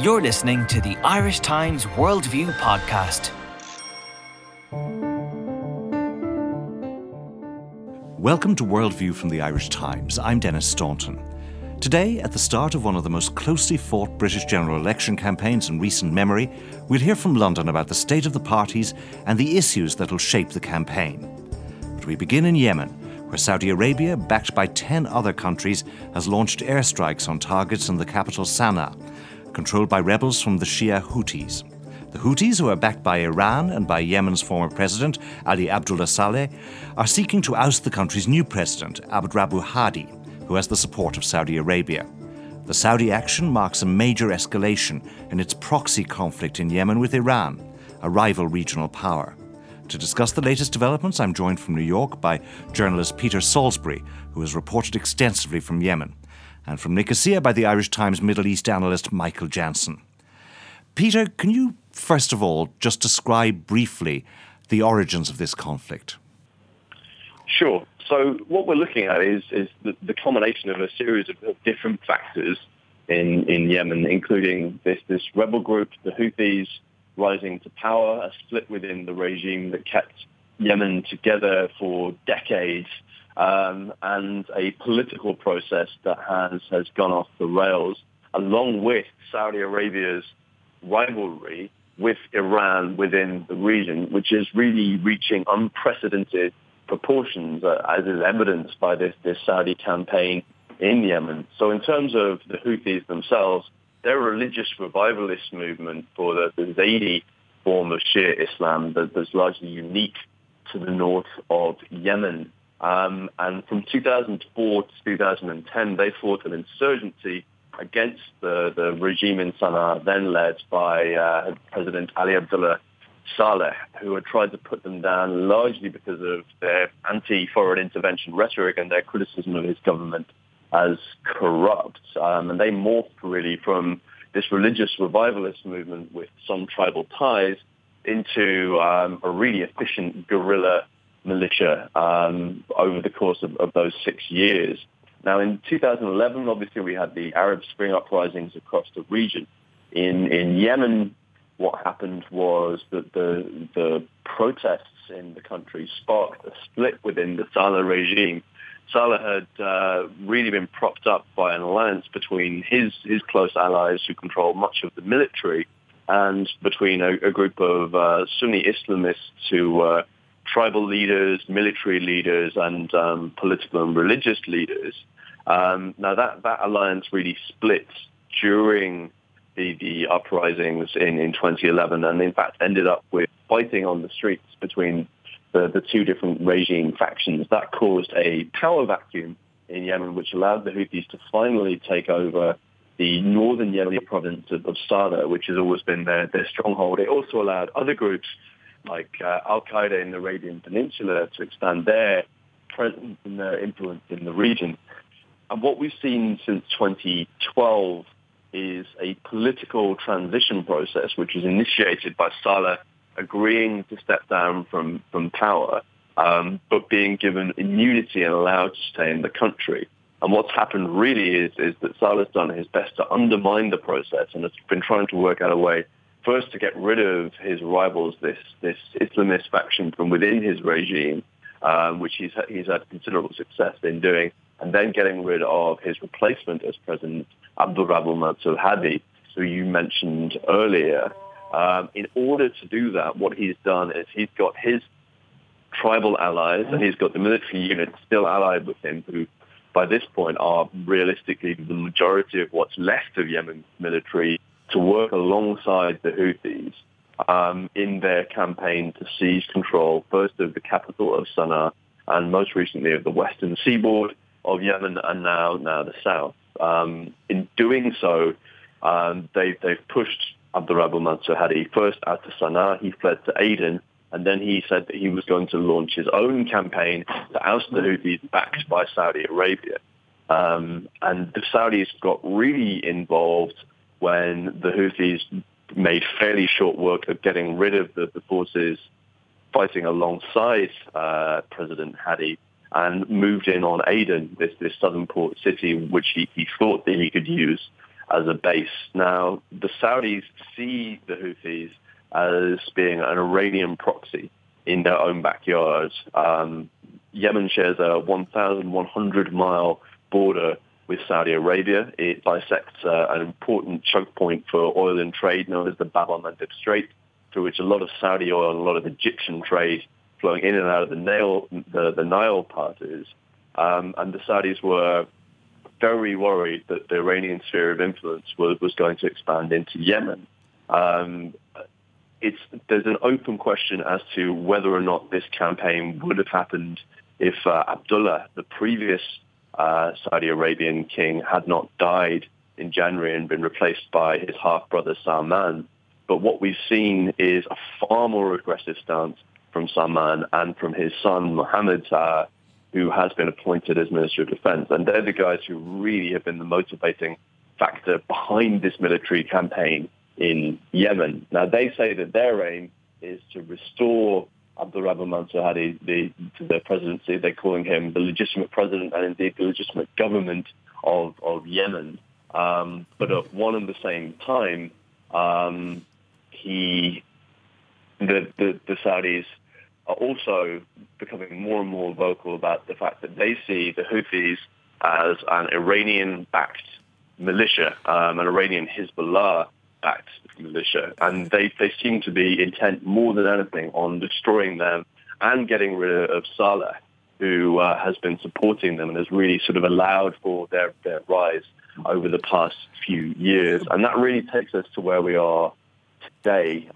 You're listening to the Irish Times Worldview podcast. Welcome to Worldview from the Irish Times. I'm Denis Staunton. Today, at the start of one of the most closely fought British general election campaigns in recent memory, we'll hear from London about the state of the parties and the issues that'll shape the campaign. But we begin in Yemen, where Saudi Arabia, backed by 10 other countries, has launched airstrikes on targets in the capital Sana'a, controlled by rebels from the Shia Houthis. The Houthis, who are backed by Iran and by Yemen's former president, Ali Abdullah Saleh, are seeking to oust the country's new president, Abd Rabbu Hadi who has the support of Saudi Arabia. The Saudi action marks a major escalation in its proxy conflict in Yemen with Iran, a rival regional power. To discuss the latest developments, I'm joined from New York by journalist Peter Salisbury, who has reported extensively from Yemen, and from Nicosia by the Irish Times Middle East analyst Michael Jansen. Peter, can you first of all just describe briefly the origins of this conflict? Sure. So what we're looking at is, is the, the combination of a series of, of different factors in, in Yemen, including this, this rebel group, the Houthis, rising to power, a split within the regime that kept Yemen together for decades, um, and a political process that has, has gone off the rails, along with Saudi Arabia's rivalry with Iran within the region, which is really reaching unprecedented proportions, uh, as is evidenced by this, this Saudi campaign in Yemen. So in terms of the Houthis themselves, they're a religious revivalist movement for the, the Zaydi form of Shia Islam that, that's largely unique to the north of Yemen. Um, and from 2004 to 2010, they fought an insurgency against the, the regime in Sana'a, then led by uh, President Ali Abdullah Saleh, who had tried to put them down largely because of their anti-foreign intervention rhetoric and their criticism of his government as corrupt. Um, and they morphed really from this religious revivalist movement with some tribal ties into um, a really efficient guerrilla militia um, over the course of, of, those six years. Now, in 2011, obviously, we had the Arab Spring uprisings across the region. In, in Yemen, what happened was that the, the protests in the country sparked a split within the Saleh regime. Saleh had uh, really been propped up by an alliance between his, his close allies who control much of the military and between a, a group of uh, Sunni Islamists who were tribal leaders, military leaders, and um, political and religious leaders. Um, now that, that alliance really split during the, the uprisings in, in 2011 and in fact ended up with fighting on the streets between the, the two different regime factions. That caused a power vacuum in Yemen, which allowed the Houthis to finally take over the northern Yemeni province of, of Sana'a, which has always been their, their stronghold. It also allowed other groups like uh, Al-Qaeda in the Arabian Peninsula to expand their presence and their influence in the region. And what we've seen since 2012 is a political transition process which was initiated by Saleh agreeing to step down from, from power, um, but being given immunity and allowed to stay in the country. And what's happened really is, is that Saleh's done his best to undermine the process and has been trying to work out a way first to get rid of his rivals, this, this Islamist faction from within his regime, um, which he's, he's had considerable success in doing, and then getting rid of his replacement as president, Abdul Rabbu Mansur Hadi, who you mentioned earlier. Um, in order to do that, what he's done is he's got his tribal allies and he's got the military units still allied with him who by this point are realistically the majority of what's left of Yemen's military to work alongside the Houthis um, in their campaign to seize control first of the capital of Sana'a and most recently of the western seaboard of Yemen and now now the south. Um, in doing so, um, they, they've pushed Abdurrahman Mansur Hadi first out to Sana'a. He fled to Aden, and then he said that he was going to launch his own campaign to oust the Houthis backed by Saudi Arabia. Um, and the Saudis got really involved when the Houthis made fairly short work of getting rid of the, the forces fighting alongside uh, President Hadi and moved in on Aden, this, this southern port city, which he, he thought that he could use as a base. Now, the Saudis see the Houthis as being an Iranian proxy in their own backyard. Um, Yemen shares a 1,100 mile border with Saudi Arabia. It bisects uh, an important choke point for oil and trade known as the Bab el-Mandeb Strait, through which a lot of Saudi oil and a lot of Egyptian trade flowing in and out of the Nile, the, the Nile passes. Um, and the Saudis were very worried that the Iranian sphere of influence was, was going to expand into Yemen. Um, it's, there's an open question as to whether or not this campaign would have happened if uh, Abdullah, the previous uh, Saudi Arabian king, had not died in January and been replaced by his half-brother Salman. But what we've seen is a far more aggressive stance from Salman and from his son Mohammed, uh, who has been appointed as Minister of Defense. And they're the guys who really have been the motivating factor behind this military campaign in Yemen. Now, they say that their aim is to restore Abdul Mansur Hadi the, to the presidency. They're calling him the legitimate president and indeed the legitimate government of, of Yemen. Um, but at one and the same time, um, he, the, the, the Saudis are also becoming more and more vocal about the fact that they see the Houthis as an Iranian-backed militia, um, an Iranian Hezbollah-backed militia, and they, they seem to be intent more than anything on destroying them and getting rid of Saleh, who uh, has been supporting them and has really sort of allowed for their, their rise over the past few years. And that really takes us to where we are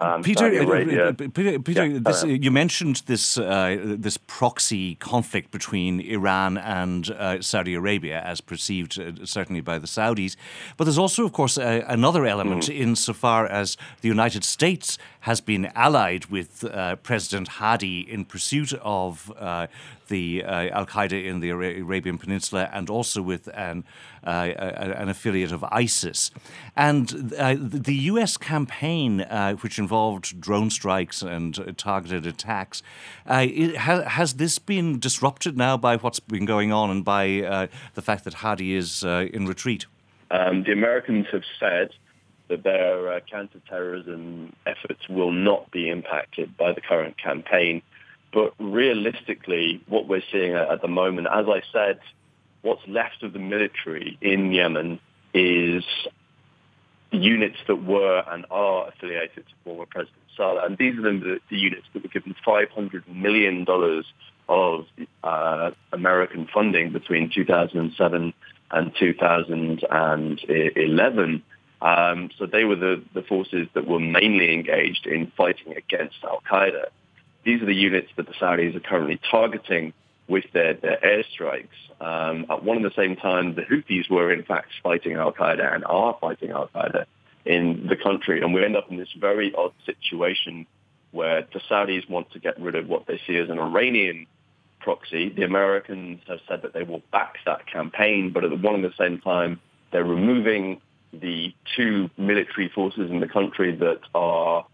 Um, Peter, uh, Peter, Peter yeah, this, you mentioned this uh, this proxy conflict between Iran and uh, Saudi Arabia, as perceived uh, certainly by the Saudis. But there's also, of course, another element mm. insofar as the United States has been allied with uh, President Hadi in pursuit of uh, the Al Qaeda in the Arabian Peninsula and also with an, an affiliate of ISIS. And the U.S. campaign uh, which involved drone strikes and uh, targeted attacks. Uh, ha- has this been disrupted now by what's been going on and by uh, the fact that Hadi is uh, in retreat? Um, the Americans have said that their uh, counterterrorism efforts will not be impacted by the current campaign. But realistically, what we're seeing at the moment, as I said, what's left of the military in Yemen is units that were and are affiliated to former President Saleh. And these are the, the units that were given $500 million of uh, American funding between 2007 and 2011. Um, so they were the, the forces that were mainly engaged in fighting against al-Qaeda. These are the units that the Saudis are currently targeting with their, their airstrikes. Um, at one and the same time, the Houthis were in fact fighting Al-Qaeda and are fighting Al-Qaeda in the country. And we end up in this very odd situation where the Saudis want to get rid of what they see as an Iranian proxy. The Americans have said that they will back that campaign, but at one and the same time, they're removing the two military forces in the country that are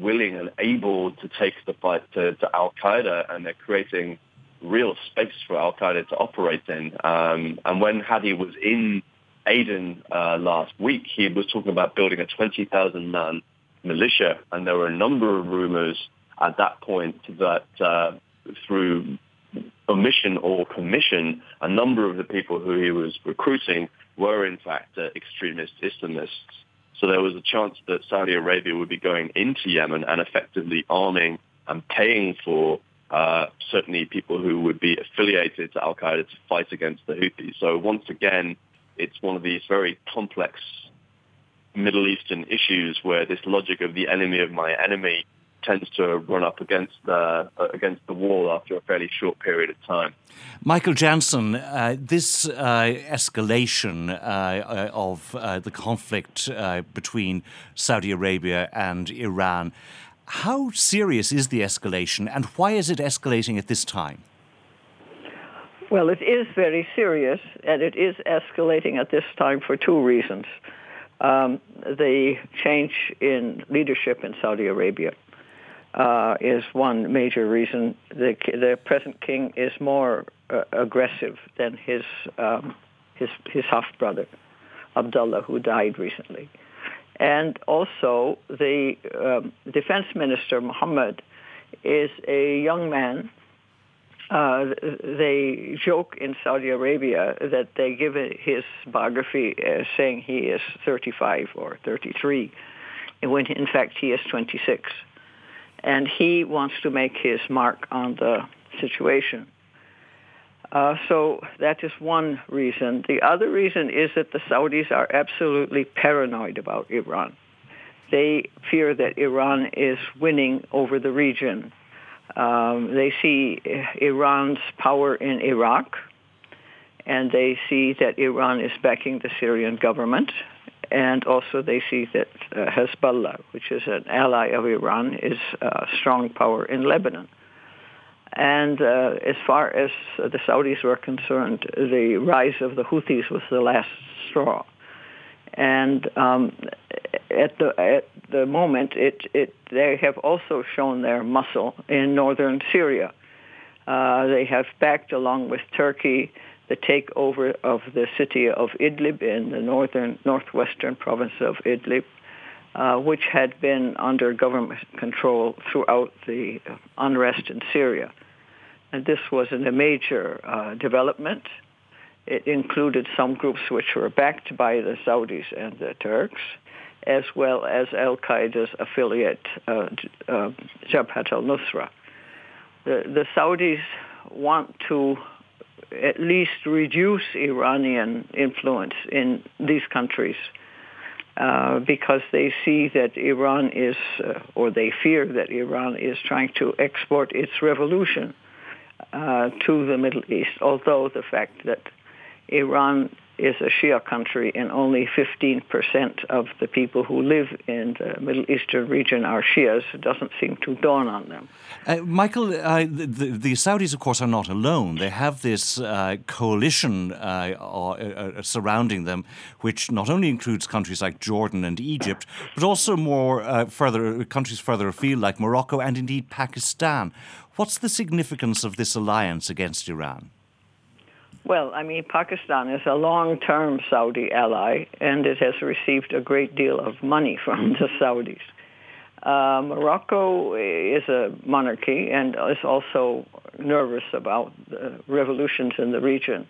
willing and able to take the fight to, to Al-Qaeda, and they're creating real space for Al Qaeda to operate in. Um, and when Hadi was in Aden uh, last week, he was talking about building a 20,000 man militia, and there were a number of rumors at that point that uh, through omission or commission, a number of the people who he was recruiting were in fact uh, extremist Islamists. So there was a chance that Saudi Arabia would be going into Yemen and effectively arming and paying for uh, certainly people who would be affiliated to al-Qaeda to fight against the Houthis. So once again, it's one of these very complex Middle Eastern issues where this logic of the enemy of my enemy tends to run up against the uh, against the wall after a fairly short period of time. Michael Jansen, uh, this uh, escalation uh, of uh, the conflict uh, between Saudi Arabia and Iran how serious is the escalation and why is it escalating at this time? Well, it is very serious and it is escalating at this time for two reasons. Um, the change in leadership in Saudi Arabia uh, is one major reason. The, the present king is more uh, aggressive than his, um, his, his half brother. Abdullah, who died recently. And also the um, defense minister, Mohammed, is a young man. Uh, they joke in Saudi Arabia that they give his biography as saying he is 35 or 33, when in fact he is 26. And he wants to make his mark on the situation. Uh, so that is one reason. The other reason is that the Saudis are absolutely paranoid about Iran. They fear that Iran is winning over the region. Um, they see Iran's power in Iraq, and they see that Iran is backing the Syrian government, and also they see that uh, Hezbollah, which is an ally of Iran, is a strong power in Lebanon. And uh, as far as the Saudis were concerned, the rise of the Houthis was the last straw. And um, at the at the moment, it, it they have also shown their muscle in northern Syria. Uh, they have backed, along with Turkey, the takeover of the city of Idlib in the northern northwestern province of Idlib, uh, which had been under government control throughout the unrest in Syria. And this was a major uh, development. It included some groups which were backed by the Saudis and the Turks, as well as al-Qaeda's affiliate, uh, uh, Jabhat al-Nusra. The, the Saudis want to at least reduce Iranian influence in these countries uh, because they see that Iran is, uh, or they fear that Iran is trying to export its revolution uh, to the Middle East, although the fact that Iran is a Shia country and only 15% of the people who live in the Middle Eastern region are Shias It doesn't seem to dawn on them. Uh, Michael, uh, the, the, Saudis, of course, are not alone. They have this uh, coalition uh, uh, uh, surrounding them, which not only includes countries like Jordan and Egypt, but also more further countries further afield like Morocco and indeed Pakistan. What's the significance of this alliance against Iran? Well, I mean, Pakistan is a long-term Saudi ally, and it has received a great deal of money from the Saudis. Uh, Morocco is a monarchy and is also nervous about the revolutions in the region.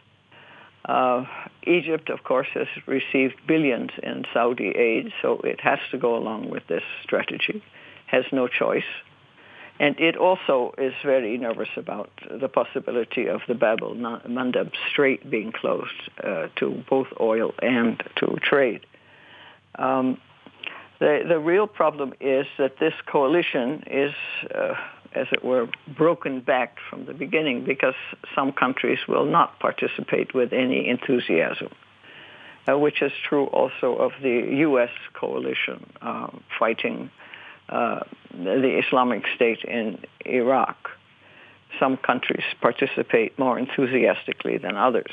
Uh, Egypt, of course, has received billions in Saudi aid, so it has to go along with this strategy, has no choice. And it also is very nervous about the possibility of the Bab el-Mandeb Strait being closed uh, to both oil and to trade. Um, the, the real problem is that this coalition is, uh, as it were, broken back from the beginning because some countries will not participate with any enthusiasm, uh, which is true also of the U.S. coalition uh, fighting uh, the Islamic State in Iraq. Some countries participate more enthusiastically than others.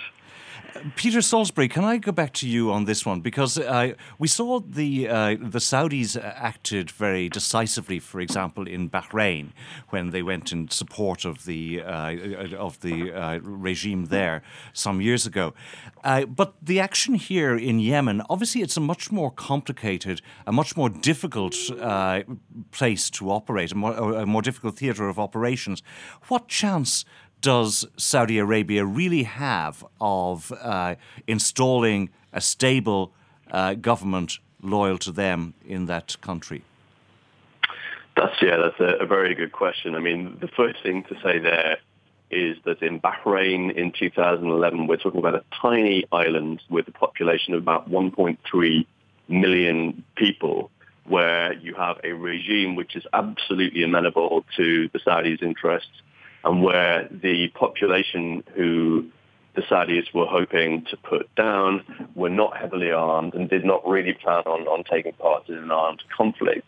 Peter Salisbury, can I go back to you on this one because uh, we saw the uh, the Saudis acted very decisively, for example, in Bahrain when they went in support of the uh, of the uh, regime there some years ago. Uh, but the action here in Yemen, obviously, it's a much more complicated, a much more difficult uh, place to operate, a more, a more difficult theatre of operations. What chance? Does Saudi Arabia really have of uh, installing a stable uh, government loyal to them in that country? That's yeah, that's a, a, very good question. I mean, the first thing to say there is that in Bahrain in 2011, we're talking about a tiny island with a population of about 1.3 million people, where you have a regime which is absolutely amenable to the Saudis' interests and where the population who the Saudis were hoping to put down were not heavily armed and did not really plan on, on taking part in an armed conflict.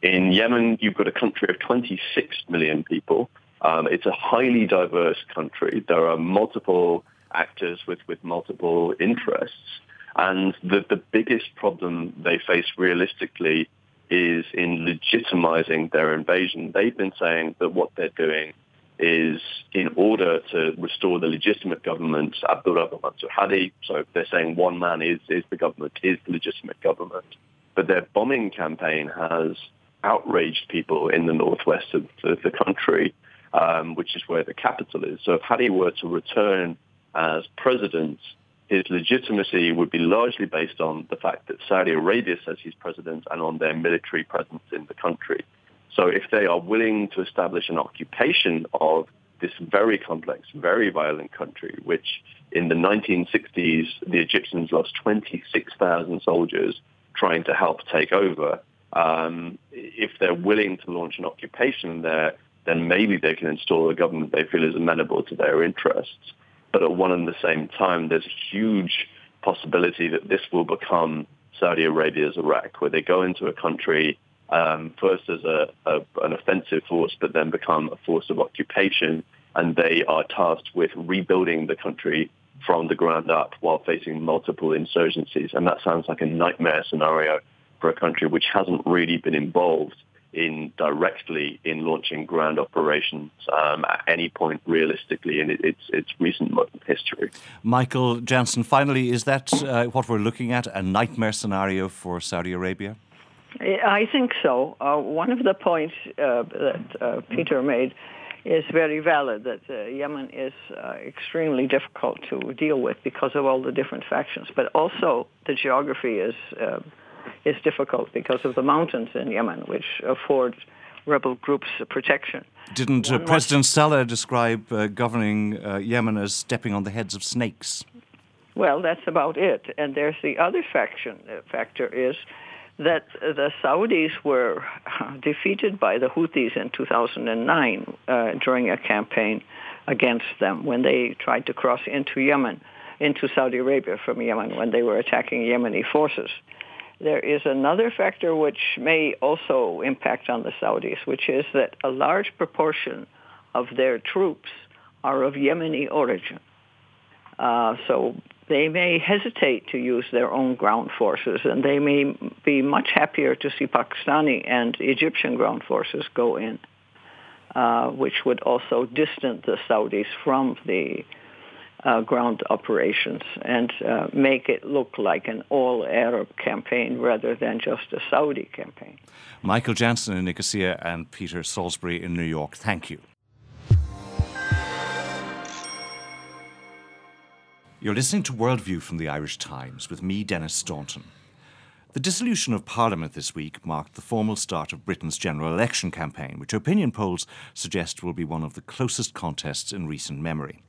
In Yemen, you've got a country of 26 million people. Um, it's a highly diverse country. There are multiple actors with, with multiple interests. And the, the biggest problem they face realistically is in legitimizing their invasion. They've been saying that what they're doing is in order to restore the legitimate government, Abdurrahman Mansur Hadi, so they're saying one man is, is the government, is the legitimate government. But their bombing campaign has outraged people in the northwest of the, the country, um, which is where the capital is. So if Hadi were to return as president, his legitimacy would be largely based on the fact that Saudi Arabia says he's president and on their military presence in the country. So if they are willing to establish an occupation of this very complex, very violent country, which in the 1960s, the Egyptians lost 26,000 soldiers trying to help take over. Um, if they're willing to launch an occupation there, then maybe they can install a government they feel is amenable to their interests. But at one and the same time, there's a huge possibility that this will become Saudi Arabia's Iraq, where they go into a country um, first as a, a, an offensive force, but then become a force of occupation, and they are tasked with rebuilding the country from the ground up while facing multiple insurgencies. And that sounds like a nightmare scenario for a country which hasn't really been involved in directly in launching ground operations um, at any point realistically in its its recent history. Michael Jansen, finally, is that uh, what we're looking at? A nightmare scenario for Saudi Arabia? I think so. Uh, one of the points uh, that uh, Peter made is very valid that uh, Yemen is uh, extremely difficult to deal with because of all the different factions, but also the geography is uh, is difficult because of the mountains in Yemen, which afford rebel groups protection. Didn't President Saleh describe governing Yemen as stepping on the heads of snakes? Well, that's about it. And there's the other faction factor is that the Saudis were defeated by the Houthis in 2009 uh, during a campaign against them when they tried to cross into Yemen, into Saudi Arabia from Yemen when they were attacking Yemeni forces. There is another factor which may also impact on the Saudis, which is that a large proportion of their troops are of Yemeni origin. Uh, so they may hesitate to use their own ground forces, and they may be much happier to see Pakistani and Egyptian ground forces go in, uh, which would also distance the Saudis from the uh, ground operations and uh, make it look like an all-Arab campaign rather than just a Saudi campaign. Michael Jansen in Nicosia and Peter Salisbury in New York, thank you. You're listening to Worldview from the Irish Times with me, Denis Staunton. The dissolution of Parliament this week marked the formal start of Britain's general election campaign, which opinion polls suggest will be one of the closest contests in recent memory.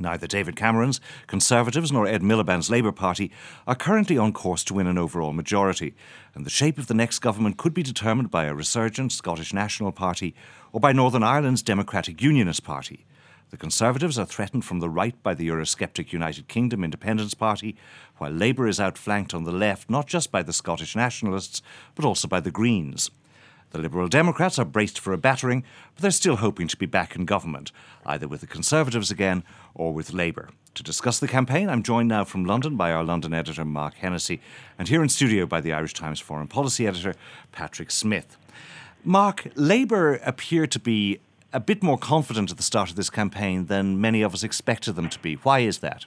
Neither David Cameron's Conservatives nor Ed Miliband's Labour Party are currently on course to win an overall majority, and the shape of the next government could be determined by a resurgent Scottish National Party or by Northern Ireland's Democratic Unionist Party. The Conservatives are threatened from the right by the Eurosceptic United Kingdom Independence Party, while Labour is outflanked on the left not just by the Scottish Nationalists, but also by the Greens. The Liberal Democrats are braced for a battering, but they're still hoping to be back in government, either with the Conservatives again or with Labour. To discuss the campaign, I'm joined now from London by our London editor, Mark Hennessy, and here in studio by the Irish Times foreign policy editor, Patrick Smyth. Mark, Labour appear to be a bit more confident at the start of this campaign than many of us expected them to be. Why is that?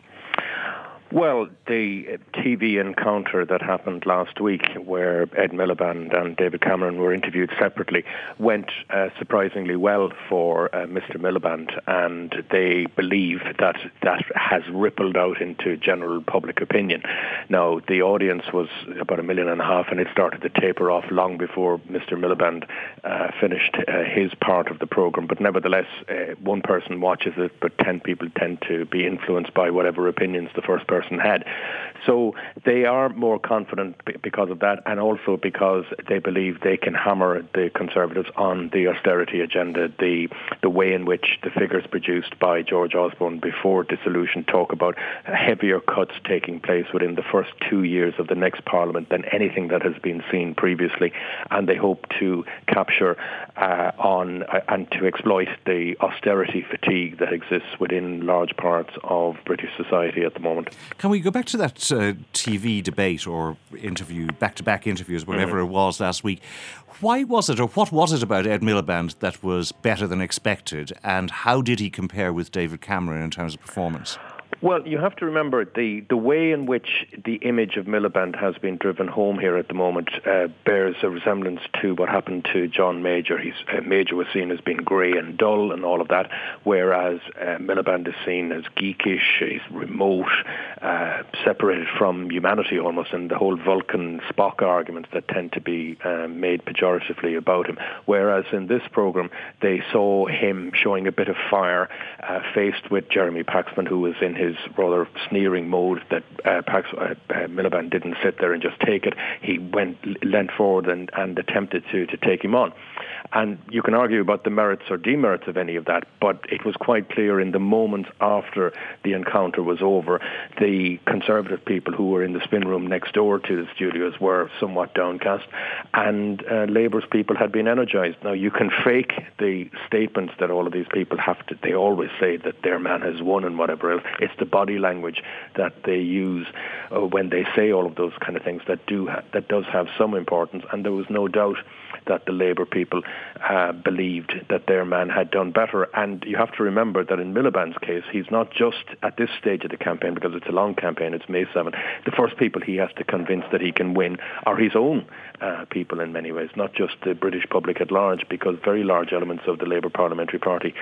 Well, the TV encounter that happened last week, where Ed Miliband and David Cameron were interviewed separately, went uh, surprisingly well for uh, Mr. Miliband, and they believe that that has rippled out into general public opinion. Now, the audience was about a million and a half, and it started to taper off long before Mr. Miliband uh, finished uh, his part of the program. But nevertheless, uh, one person watches it, but ten people tend to be influenced by whatever opinions the first person person had. So they are more confident because of that, and also because they believe they can hammer the Conservatives on the austerity agenda, the the way in which the figures produced by George Osborne before dissolution talk about heavier cuts taking place within the first two years of the next Parliament than anything that has been seen previously, and they hope to capture uh, on uh, and to exploit the austerity fatigue that exists within large parts of British society at the moment. Can we go back to that uh, TV debate or interview, back to back interviews, whatever mm-hmm. it was last week? Why was it, or what was it about Ed Miliband that was better than expected, and how did he compare with David Cameron in terms of performance? Well, you have to remember the, the way in which the image of Miliband has been driven home here at the moment uh, bears a resemblance to what happened to John Major. He's, uh, Major was seen as being grey and dull and all of that, whereas uh, Miliband is seen as geekish, he's remote, uh, separated from humanity almost, and the whole Vulcan Spock arguments that tend to be uh, made pejoratively about him. Whereas in this program, they saw him showing a bit of fire, uh, faced with Jeremy Paxman, who was in his his rather sneering mode that uh, Pax, uh, uh, Miliband didn't sit there and just take it. He went leant forward and, and attempted to, to take him on. And you can argue about the merits or demerits of any of that, but it was quite clear in the moments after the encounter was over, the conservative people who were in the spin room next door to the studios were somewhat downcast, and uh, Labour's people had been energised. Now, you can fake the statements that all of these people have to, they always say that their man has won and whatever else. It's the body language that they use uh, when they say all of those kind of things that do ha- that does have some importance, and there was no doubt that the Labour people uh, believed that their man had done better. And you have to remember that in Miliband's case, he's not just at this stage of the campaign, because it's a long campaign, it's May 7, the first people he has to convince that he can win are his own uh, people in many ways, not just the British public at large, because very large elements of the Labour Parliamentary Party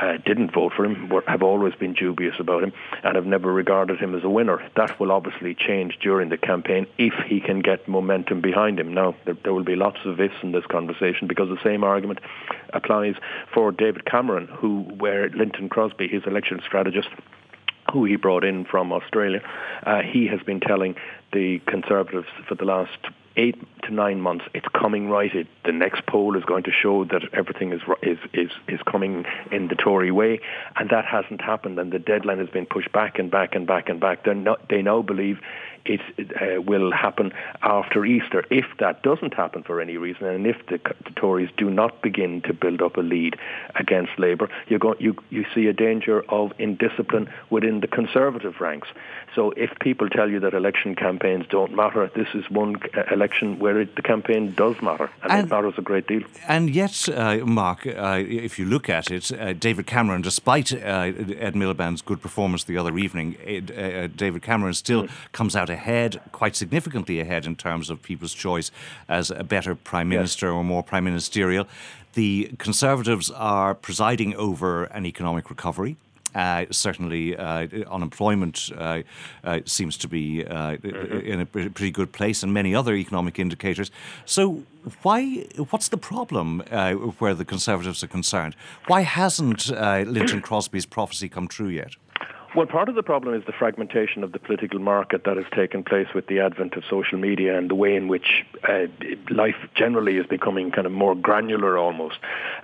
uh, didn't vote for him, were, have always been dubious about him, and have never regarded him as a winner. That will obviously change during the campaign if he can get momentum behind him. Now, there, there will be lots of ifs in this conversation because the same argument applies for David Cameron, who, where Lynton Crosby, his election strategist, who he brought in from Australia, uh, he has been telling the Conservatives for the last eight to nine months, it's coming right. It, the next poll is going to show that everything is, is is is coming in the Tory way, and that hasn't happened. And the deadline has been pushed back and back and back and back. Not, they now believe it uh, will happen after Easter. If that doesn't happen for any reason, and if the, the Tories do not begin to build up a lead against Labour, you you you see a danger of indiscipline within the Conservative ranks. So if people tell you that election campaigns don't matter, this is one uh, election where it, the campaign does matter, and, and, it matters a great deal. And yet, uh, Mark, uh, if you look at it, uh, David Cameron, despite uh, Ed Miliband's good performance the other evening, uh, David Cameron still mm. comes out ahead, quite significantly ahead in terms of people's choice as a better prime minister yes. or more prime ministerial. The Conservatives are presiding over an economic recovery. Uh, certainly, uh, unemployment uh, uh seems to be uh, mm-hmm. in a pretty good place, and many other economic indicators. So, why? What's the problem uh, where the Conservatives are concerned? Why hasn't Lynton Crosby's prophecy come true yet? Well, part of the problem is the fragmentation of the political market that has taken place with the advent of social media and the way in which uh, life generally is becoming kind of more granular almost.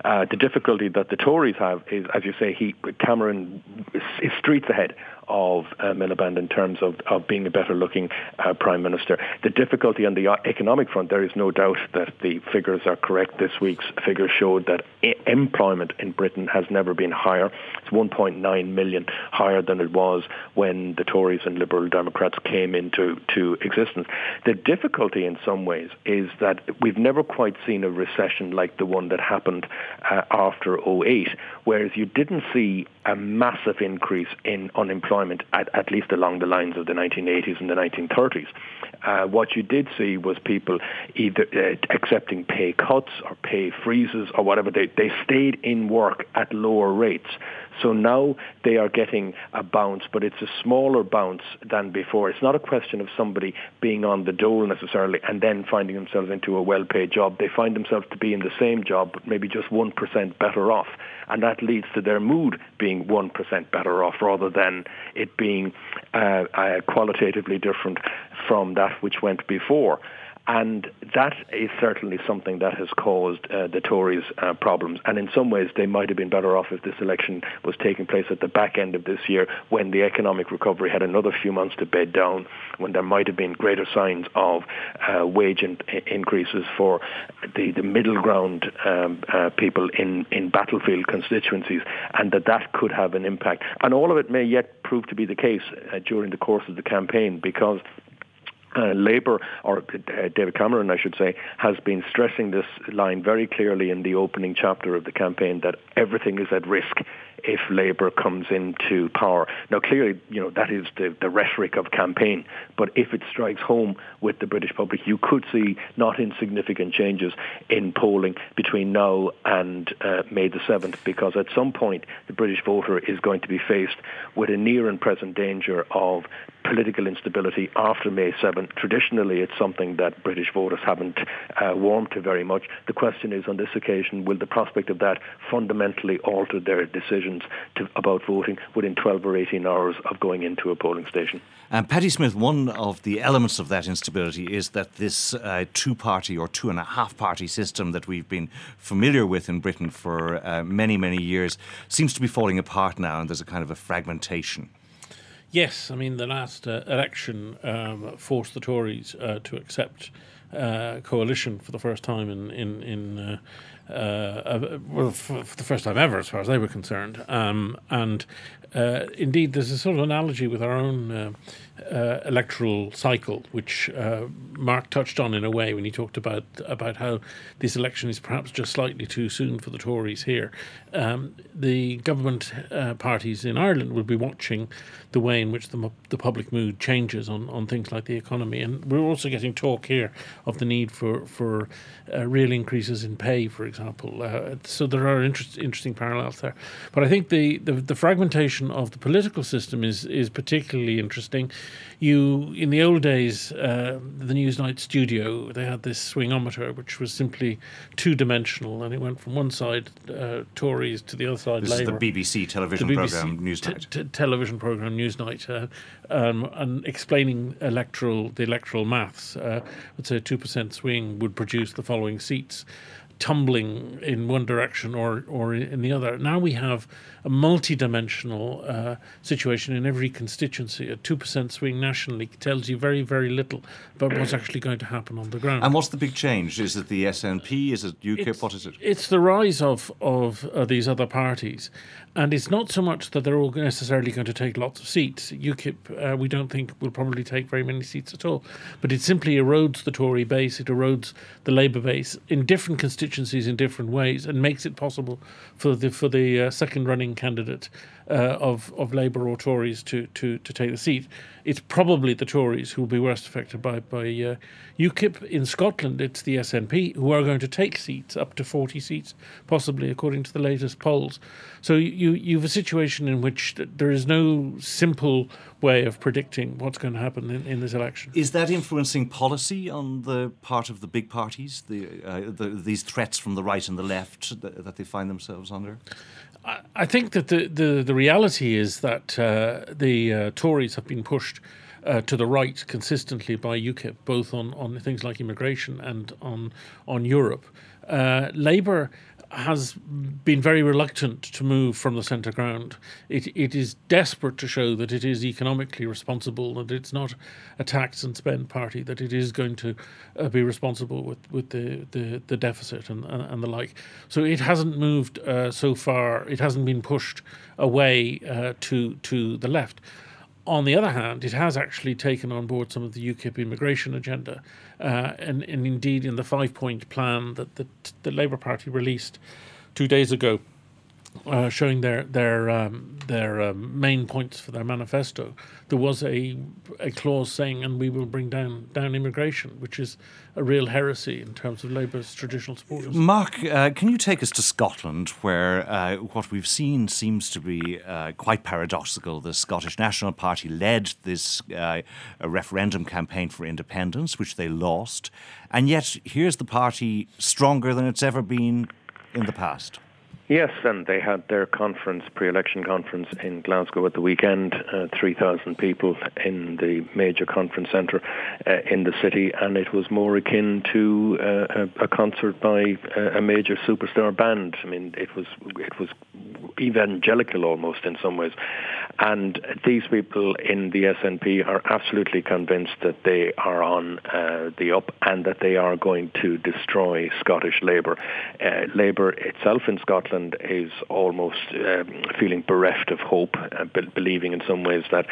Uh, the difficulty that the Tories have is, as you say, he Cameron is, streets ahead of uh, Miliband in terms of, of being a better looking uh, Prime Minister. The difficulty on the economic front, there is no doubt that the figures are correct. This week's figures showed that I- employment in Britain has never been higher. It's 1.9 million higher than it was when the Tories and Liberal Democrats came into to existence. The difficulty in some ways is that we've never quite seen a recession like the one that happened uh, after 08, whereas you didn't see a massive increase in unemployment, at, at least along the lines of the 1980s and the 1930s. Uh, what you did see was people either uh, accepting pay cuts or pay freezes or whatever. They, they stayed in work at lower rates. So now they are getting a bounce, but it's a smaller bounce than before. It's not a question of somebody being on the dole necessarily and then finding themselves into a well-paid job. They find themselves to be in the same job, but maybe just 1% better off. And that leads to their mood being 1% better off rather than it being uh, uh, qualitatively different from that which went before. And that is certainly something that has caused uh, the Tories uh, problems. And in some ways, they might have been better off if this election was taking place at the back end of this year when the economic recovery had another few months to bed down, when there might have been greater signs of uh, wage in- increases for the, the middle ground um, uh, people in, in battlefield constituencies, and that that could have an impact. And all of it may yet prove to be the case uh, during the course of the campaign because uh, Labour, or uh, David Cameron, I should say, has been stressing this line very clearly in the opening chapter of the campaign that everything is at risk if Labour comes into power. Now, clearly, you know, that is the, the rhetoric of campaign, but if it strikes home with the British public, you could see not insignificant changes in polling between now and uh, May the 7th, because at some point the British voter is going to be faced with a near and present danger of political instability after May 7th. Traditionally, it's something that British voters haven't uh, warmed to very much. The question is, on this occasion, will the prospect of that fundamentally alter their decisions to, about voting within 12 or 18 hours of going into a polling station? And Paddy Smyth, one of the elements of that instability is that this uh, two-party or two and a half-party system that we've been familiar with in Britain for uh, many, many years seems to be falling apart now, and there's a kind of a fragmentation. Yes, I mean the last uh, election um, forced the Tories uh, to accept uh, coalition for the first time in in in uh, uh, well for, for, the first time ever, as far as they were concerned. Um, and uh, indeed, there's a sort of analogy with our own uh, electoral cycle, which uh, Mark touched on in a way when he talked about about how this election is perhaps just slightly too soon for the Tories here. Um, the government uh, parties in Ireland will be watching the way in which the, the public mood changes on, on things like the economy, and we're also getting talk here of the need for for uh, real increases in pay, for example. Uh, so there are interest, interesting parallels there. But I think the, the, the fragmentation of the political system is is particularly interesting you in the old days, uh, the Newsnight studio, they had this swingometer, which was simply two dimensional, and it went from one side uh, Tories to the other side this Labour. Is the BBC television the BBC program Newsnight. T- t- television program Newsnight, uh, um, and explaining electoral the electoral maths. Uh, let's say a two percent swing would produce the following seats tumbling in one direction or, or in the other. Now we have a multi-dimensional uh, situation in every constituency. A two percent swing nationally tells you very, very little about what's actually going to happen on the ground. And what's the big change? Is it the SNP? Is it UKIP? It's, what is it? It's the rise of of uh, these other parties, and it's not so much that they're all necessarily going to take lots of seats. UKIP, uh, we don't think will probably take very many seats at all, but it simply erodes the Tory base. It erodes the Labour base in different constituencies in different ways, and makes it possible for the for the uh, second running candidate uh, of of Labour or Tories to, to to take the seat. It's probably the Tories who will be worst affected by by uh, UKIP in Scotland. It's the SNP who are going to take seats up to forty seats, possibly according to the latest polls. So you you have a situation in which there is no simple way of predicting what's going to happen in, in this election. Is that influencing policy on the part of the big parties? The, uh, the these threats from the right and the left that, that they find themselves under. I think that the, the, the reality is that uh, the uh, Tories have been pushed uh, to the right consistently by UKIP, both on, on things like immigration and on on Europe. Uh, Labour has been very reluctant to move from the centre ground. It, it is desperate to show that it is economically responsible, that it's not a tax and spend party, that it is going to uh, be responsible with, with the, the, the deficit and, and, and, the like. So it hasn't moved uh, so far, it hasn't been pushed away uh, to, to the left. On the other hand, it has actually taken on board some of the UKIP immigration agenda, uh, and, and indeed in the five-point plan that the, the Labour Party released two days ago, uh, showing their their um, their um, main points for their manifesto, there was a a clause saying, "and we will bring down down immigration," which is a real heresy in terms of Labour's traditional supporters. Mark, uh, can you take us to Scotland, where uh, what we've seen seems to be uh, quite paradoxical? The Scottish National Party led this referendum campaign for independence, which they lost, and yet here's the party stronger than it's ever been in the past. Yes, and they had their conference, pre-election conference in Glasgow at the weekend. Uh, Three thousand people in the major conference centre uh, in the city, and it was more akin to uh, a, concert by a, a major superstar band. I mean, it was it was evangelical almost in some ways. And these people in the SNP are absolutely convinced that they are on uh, the up and that they are going to destroy Scottish Labour. Uh, Labour itself in Scotland is almost um, feeling bereft of hope, uh, be- believing in some ways that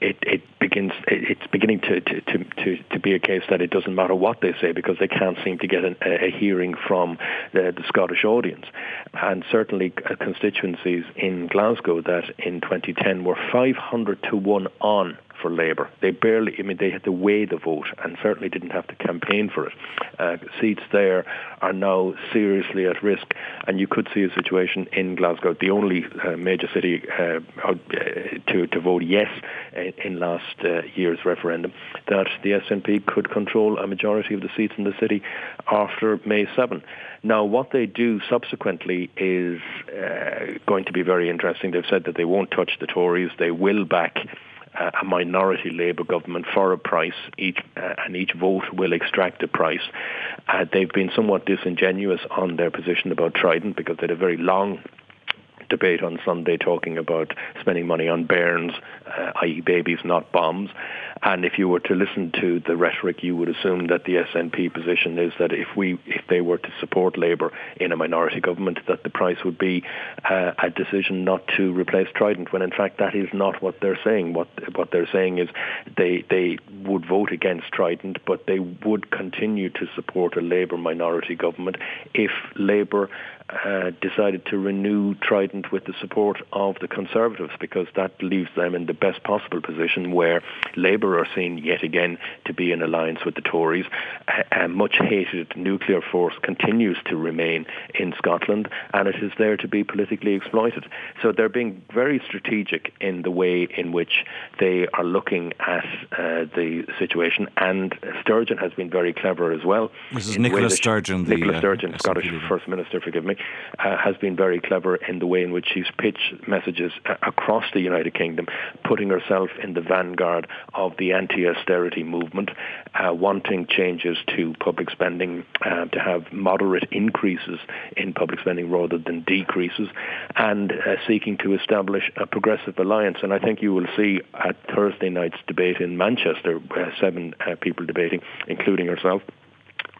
it, it begins it, it's beginning to, to, to, to, be a case that it doesn't matter what they say because they can't seem to get an, a, a hearing from the, the Scottish audience. And certainly uh, constituencies in Glasgow that in 2010 were 500 to 1 on for Labour. They barely, I mean, they had to weigh the vote and certainly didn't have to campaign for it. Uh, seats there are now seriously at risk, and you could see a situation in Glasgow, the only uh, major city uh, uh to, to vote yes in, in last uh, year's referendum, that the SNP could control a majority of the seats in the city after May 7. Now, what they do subsequently is uh, going to be very interesting. They've said that they won't touch the Tories. They will back uh, a minority Labour government for a price, each uh, and each vote will extract a price. Uh, they've been somewhat disingenuous on their position about Trident because they had a very long debate on Sunday talking about spending money on bairns, uh, i.e. babies, not bombs. And if you were to listen to the rhetoric, you would assume that the SNP position is that if we, if they were to support Labour in a minority government, that the price would be uh, a decision not to replace Trident. When in fact that is not what they're saying. What what they're saying is they they would vote against Trident, but they would continue to support a Labour minority government if Labour uh, decided to renew Trident with the support of the Conservatives because that leaves them in the best possible position where Labour are seen yet again to be in alliance with the Tories. A, much hated nuclear force continues to remain in Scotland and it is there to be politically exploited. So they're being very strategic in the way in which they are looking at uh, the situation and Sturgeon has been very clever as well. This is Nicola Sturgeon, Nicola uh, Sturgeon, uh, Scottish First Minister, forgive me, uh, has been very clever in the way in which she's pitched messages uh, across the United Kingdom, putting herself in the vanguard of the anti-austerity movement, uh, wanting changes to public spending, uh, to have moderate increases in public spending rather than decreases, and uh, seeking to establish a progressive alliance. And I think you will see at Thursday night's debate in Manchester, uh, seven people debating, including herself,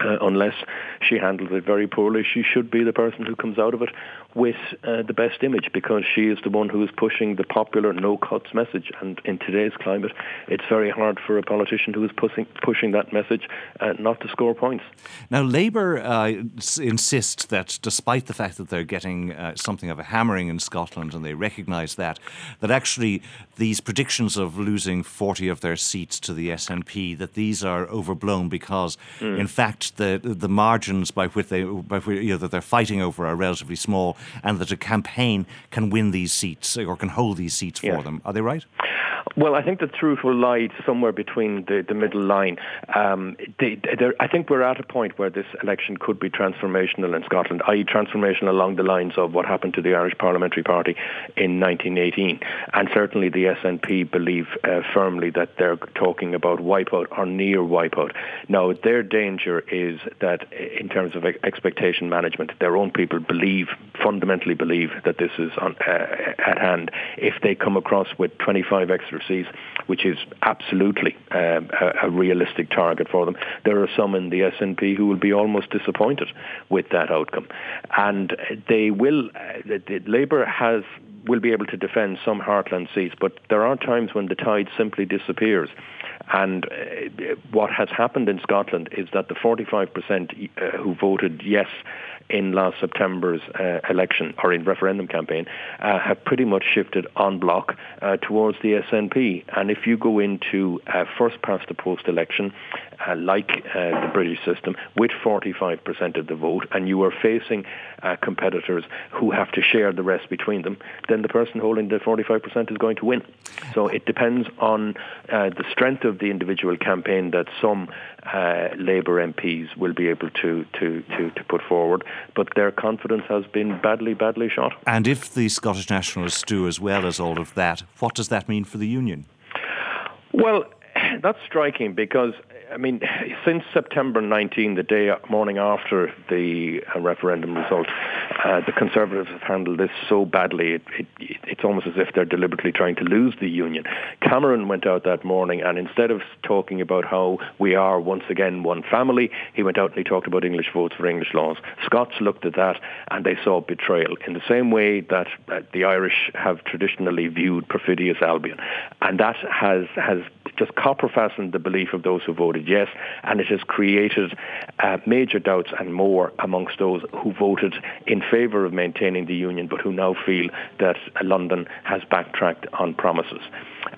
uh, unless she handles it very poorly, she should be the person who comes out of it with uh, the best image because she is the one who is pushing the popular no cuts message. And in today's climate, it's very hard for a politician who is pushing, pushing that message uh, not to score points. Now, Labour uh, insist that despite the fact that they're getting uh, something of a hammering in Scotland and they recognise that, that actually these predictions of losing 40 of their seats to the SNP, that these are overblown because, mm. in fact, the the margins by which they by which, you know, that they're fighting over are relatively small and that a campaign can win these seats or can hold these seats for them. Are they right? Well, I think the truth will lie somewhere between the, the middle line. Um, they, I think we're at a point where this election could be transformational in Scotland, i.e. transformational along the lines of what happened to the Irish Parliamentary Party in 1918. And certainly the SNP believe uh, firmly that they're talking about wipeout or near wipeout. Now, their danger is that in terms of expectation management, their own people believe, fundamentally believe that this is on, uh, at hand. If they come across with 25 extra seats, which is absolutely um, a, a, realistic target for them. There are some in the SNP who will be almost disappointed with that outcome, and they will. Uh, Labour has will be able to defend some heartland seats, but there are times when the tide simply disappears. And uh, what has happened in Scotland is that the 45% uh, who voted yes in last September's uh, election or in referendum campaign uh, have pretty much shifted on bloc uh, towards the SNP. And if you go into uh, first past the post election, uh, like uh, the British system, with 45% of the vote, and you are facing competitors who have to share the rest between them, then the person holding the 45% is going to win. So it depends on the strength of the individual campaign that some Labour MPs will be able to, to, to, to put forward, but their confidence has been badly, badly shot. And if the Scottish Nationalists do as well as all of that, what does that mean for the Union? Well, that's striking because I mean, since September 19, the day morning after the uh, referendum result, uh, the Conservatives have handled this so badly. It, it, it's almost as if they're deliberately trying to lose the union. Cameron went out that morning, and instead of talking about how we are once again one family, he went out and he talked about English votes for English laws. Scots looked at that and they saw betrayal in the same way that uh, the Irish have traditionally viewed perfidious Albion, and that has has just copper fastened the belief of those who voted yes, and it has created uh, major doubts and more amongst those who voted in favour of maintaining the union, but who now feel that London has backtracked on promises.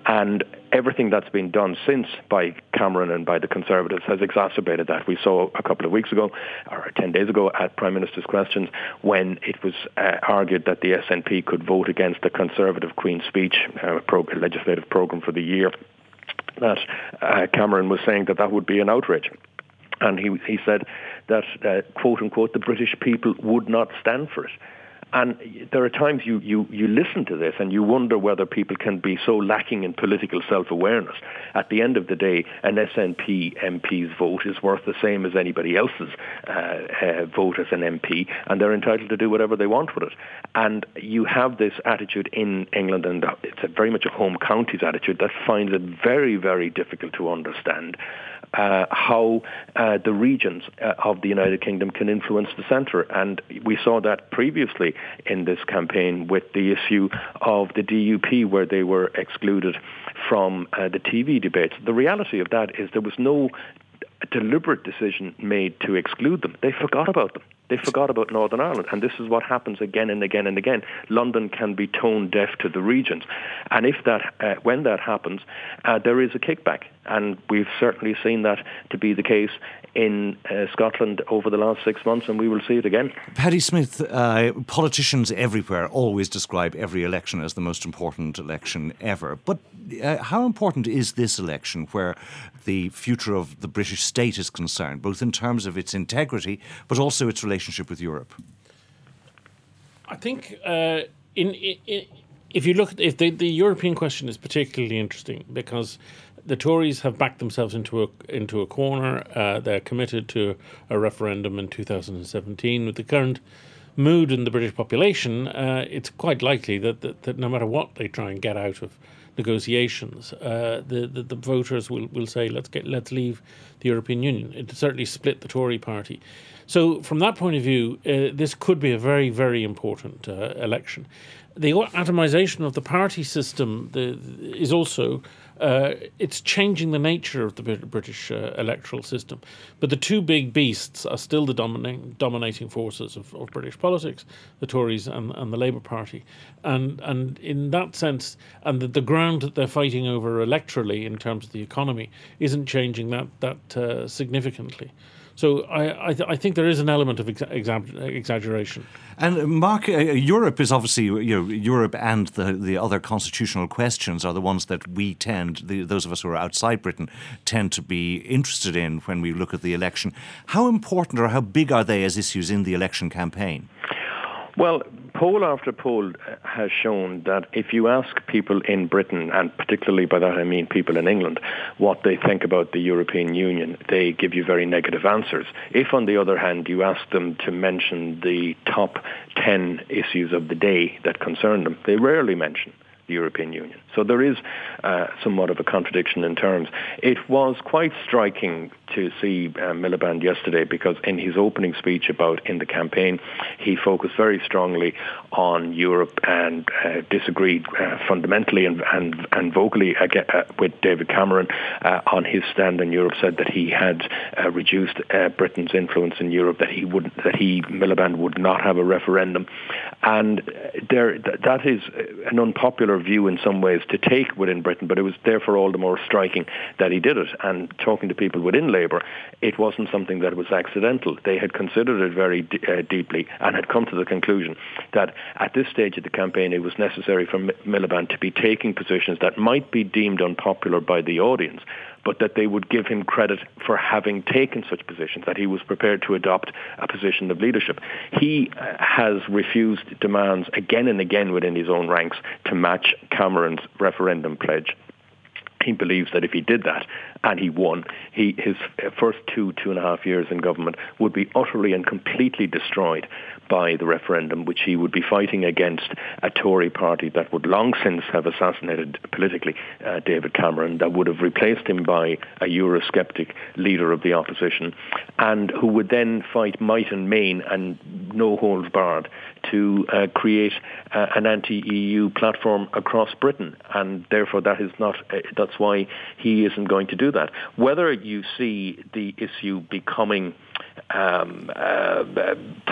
And everything that's been done since by Cameron and by the Conservatives has exacerbated that. We saw a couple of weeks ago, or 10 days ago, at Prime Minister's Questions, when it was uh, argued that the SNP could vote against the Conservative Queen's Speech uh, pro- legislative programme for the year that uh, Cameron was saying that that would be an outrage. And he, he said that, uh, quote unquote, the British people would not stand for it. And there are times you, you, you listen to this and you wonder whether people can be so lacking in political self-awareness. At the end of the day, an SNP MP's vote is worth the same as anybody else's uh, uh, vote as an MP, and they're entitled to do whatever they want with it. And you have this attitude in England, and it's very much a home counties attitude that finds it very, very difficult to understand uh, how uh, the regions uh, of the United Kingdom can influence the centre. And we saw that previously in this campaign with the issue of the DUP, where they were excluded from uh, the TV debates. The reality of that is there was no deliberate decision made to exclude them. They forgot about them. They forgot about Northern Ireland, and this is what happens again and again and again. London can be tone deaf to the regions, and if that, uh, when that happens, uh, there is a kickback, and we've certainly seen that to be the case in uh, Scotland over the last six months, and we will see it again. Paddy Smyth, uh, politicians everywhere always describe every election as the most important election ever. But uh, how important is this election where the future of the British state is concerned, both in terms of its integrity but also its relationship with Europe? I think uh, in, in, if you look at if the, the European question is particularly interesting because the Tories have backed themselves into a into a corner. Uh, they're committed to a referendum in 2017. With the current mood in the British population, uh, it's quite likely that, that, that no matter what they try and get out of negotiations, uh, the, the, the voters will, will say let's get let's leave the European Union. It certainly split the Tory party. So from that point of view, uh, this could be a very very important uh, election. The atomization of the party system the, is also uh, it's changing the nature of the British uh, electoral system. But the two big beasts are still the dominating, dominating forces of, of British politics, the Tories and, and the Labour Party. And, and in that sense, and the, the ground that they're fighting over electorally in terms of the economy isn't changing that, that uh, significantly. So I, I, th- I, think there is an element of exaggeration. And Mark, uh, Europe is obviously you know Europe and the the other constitutional questions are the ones that we tend, the, those of us who are outside Britain, tend to be interested in when we look at the election. How important or how big are they as issues in the election campaign? Well, poll after poll has shown that if you ask people in Britain, and particularly by that I mean people in England, what they think about the European Union, they give you very negative answers. If, on the other hand, you ask them to mention the top 10 issues of the day that concern them, they rarely mention the European Union. So there is uh, somewhat of a contradiction in terms. It was quite striking to see uh, Miliband yesterday because in his opening speech about in the campaign, he focused very strongly on Europe and uh, disagreed uh, fundamentally and, and, and vocally uh, with David Cameron uh, on his stand in Europe. Said that he had reduced Britain's influence in Europe, that he would that he Miliband would not have a referendum, and there that is an unpopular view in some ways to take within Britain, but it was therefore all the more striking that he did it. And talking to people within Labour, it wasn't something that was accidental. They had considered it very d- uh, deeply and had come to the conclusion that at this stage of the campaign, it was necessary for M- Miliband to be taking positions that might be deemed unpopular by the audience, but that they would give him credit for having taken such positions, that he was prepared to adopt a position of leadership. He uh, has refused demands again and again within his own ranks to match Cameron's referendum pledge he believes that if he did that and he won, he, his first two, two and a half years in government would be utterly and completely destroyed by the referendum, which he would be fighting against a Tory party that would long since have assassinated politically uh, David Cameron, that would have replaced him by a Eurosceptic leader of the opposition, and who would then fight might and main and no holds barred to uh, create uh, an anti-EU platform across Britain, and therefore that is not. Uh, that's why he isn't going to do that. Whether you see the issue becoming um, uh,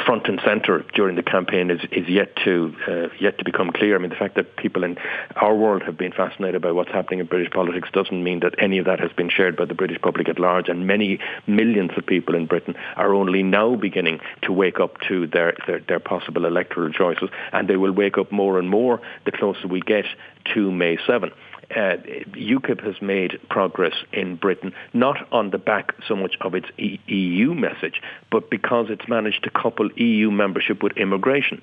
front and centre during the campaign is, is yet to uh, yet to become clear. I mean, the fact that people in our world have been fascinated by what's happening in British politics doesn't mean that any of that has been shared by the British public at large. And many millions of people in Britain are only now beginning to wake up to their, their, their possible electoral choices, and they will wake up more and more the closer we get to May 7 uh, UKIP has made progress in Britain, not on the back so much of its e- EU message, but because it's managed to couple EU membership with immigration.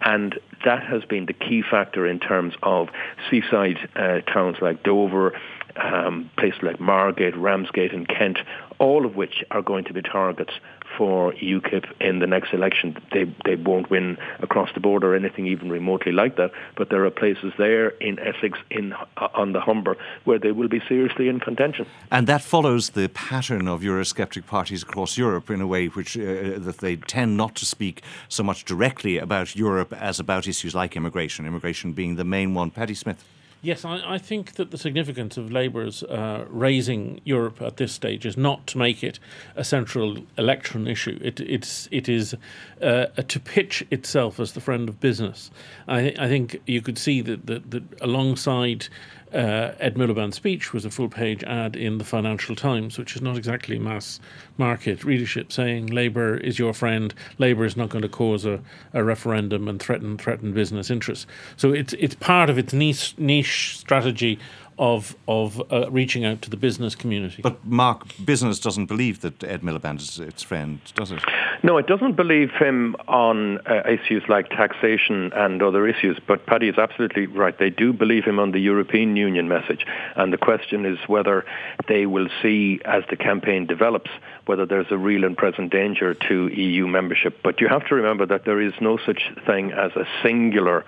And that has been the key factor in terms of seaside uh, towns like Dover, um, places like Margate, Ramsgate and Kent, all of which are going to be targets for UKIP in the next election. They they won't win across the board or anything even remotely like that. But there are places there in Essex, in uh, on the Humber, where they will be seriously in contention. And that follows the pattern of Eurosceptic parties across Europe in a way which uh, that they tend not to speak so much directly about Europe as about issues like immigration. Immigration being the main one. Paddy Smyth. Yes, I, I, think that the significance of Labour's uh, raising Europe at this stage is not to make it a central election issue. It, it's it is uh, to pitch itself as the friend of business. I, I think you could see that, that, that alongside uh, Ed Miliband's speech was a full page ad in the Financial Times, which is not exactly mass market readership, saying Labour is your friend, Labour is not going to cause a, a referendum and threaten threaten business interests. So it's it's part of its niche niche strategy of of uh, reaching out to the business community. But Mark, business doesn't believe that Ed Miliband is its friend, does it? No, it doesn't believe him on uh, issues like taxation and other issues. But Paddy is absolutely right. They do believe him on the European Union message, and the question is whether they will see as the campaign develops whether there's a real and present danger to EU membership. But you have to remember that there is no such thing as a singular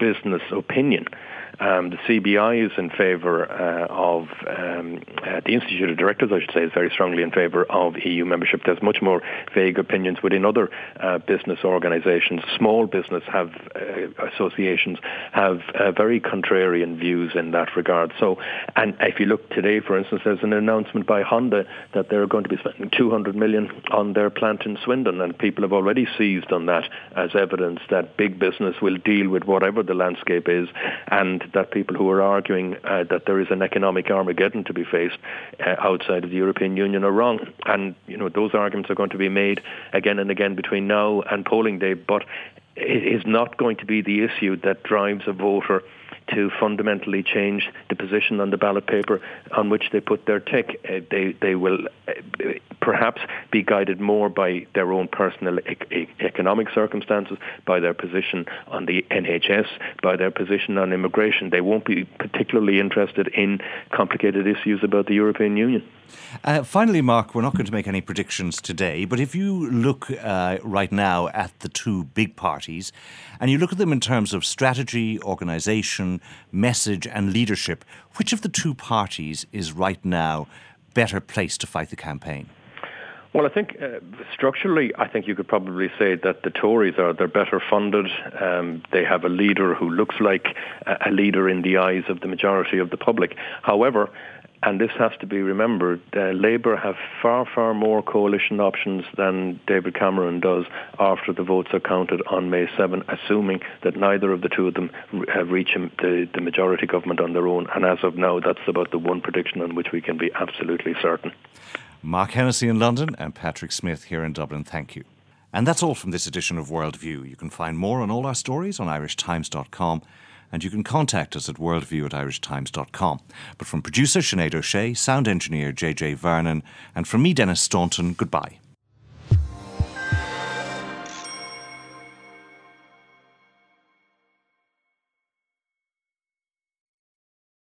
business opinion. Um, the CBI is in favour uh, of, um, uh, the Institute of Directors, I should say, is very strongly in favour of EU membership. There's much more vague opinions within other uh, business organisations. Small business have uh, associations have uh, very contrarian views in that regard. So, and if you look today, for instance, there's an announcement by Honda that they're going to be spending 200 million on their plant in Swindon, and people have already seized on that as evidence that big business will deal with whatever the landscape is, and that people who are arguing uh, that there is an economic Armageddon to be faced uh, outside of the European Union are wrong. And you know those arguments are going to be made again and again between now and polling day. But it is not going to be the issue that drives a voter to fundamentally change the position on the ballot paper on which they put their tick. Uh, they they will uh, perhaps be guided more by their own personal e- economic circumstances, by their position on the NHS, by their position on immigration. They won't be particularly interested in complicated issues about the European Union. Uh, finally, Mark, we're not going to make any predictions today, but if you look uh, right now at the two big parties and you look at them in terms of strategy, organisation, message, and leadership, which of the two parties is right now better placed to fight the campaign? Well, I think uh, structurally, I think you could probably say that the Tories are they're better funded. Um, they have a leader who looks like a leader in the eyes of the majority of the public. However, and this has to be remembered, uh, Labour have far, far more coalition options than David Cameron does after the votes are counted on May 7, assuming that neither of the two of them have reached the, the majority government on their own. And as of now, that's about the one prediction on which we can be absolutely certain. Mark Hennessy in London and Patrick Smyth here in Dublin, thank you. And that's all from this edition of Worldview. You can find more on all our stories on irishtimes.com and you can contact us at worldview at irishtimes.com. But from producer Sinead O'Shea, sound engineer JJ Vernon, and from me, Denis Staunton, goodbye.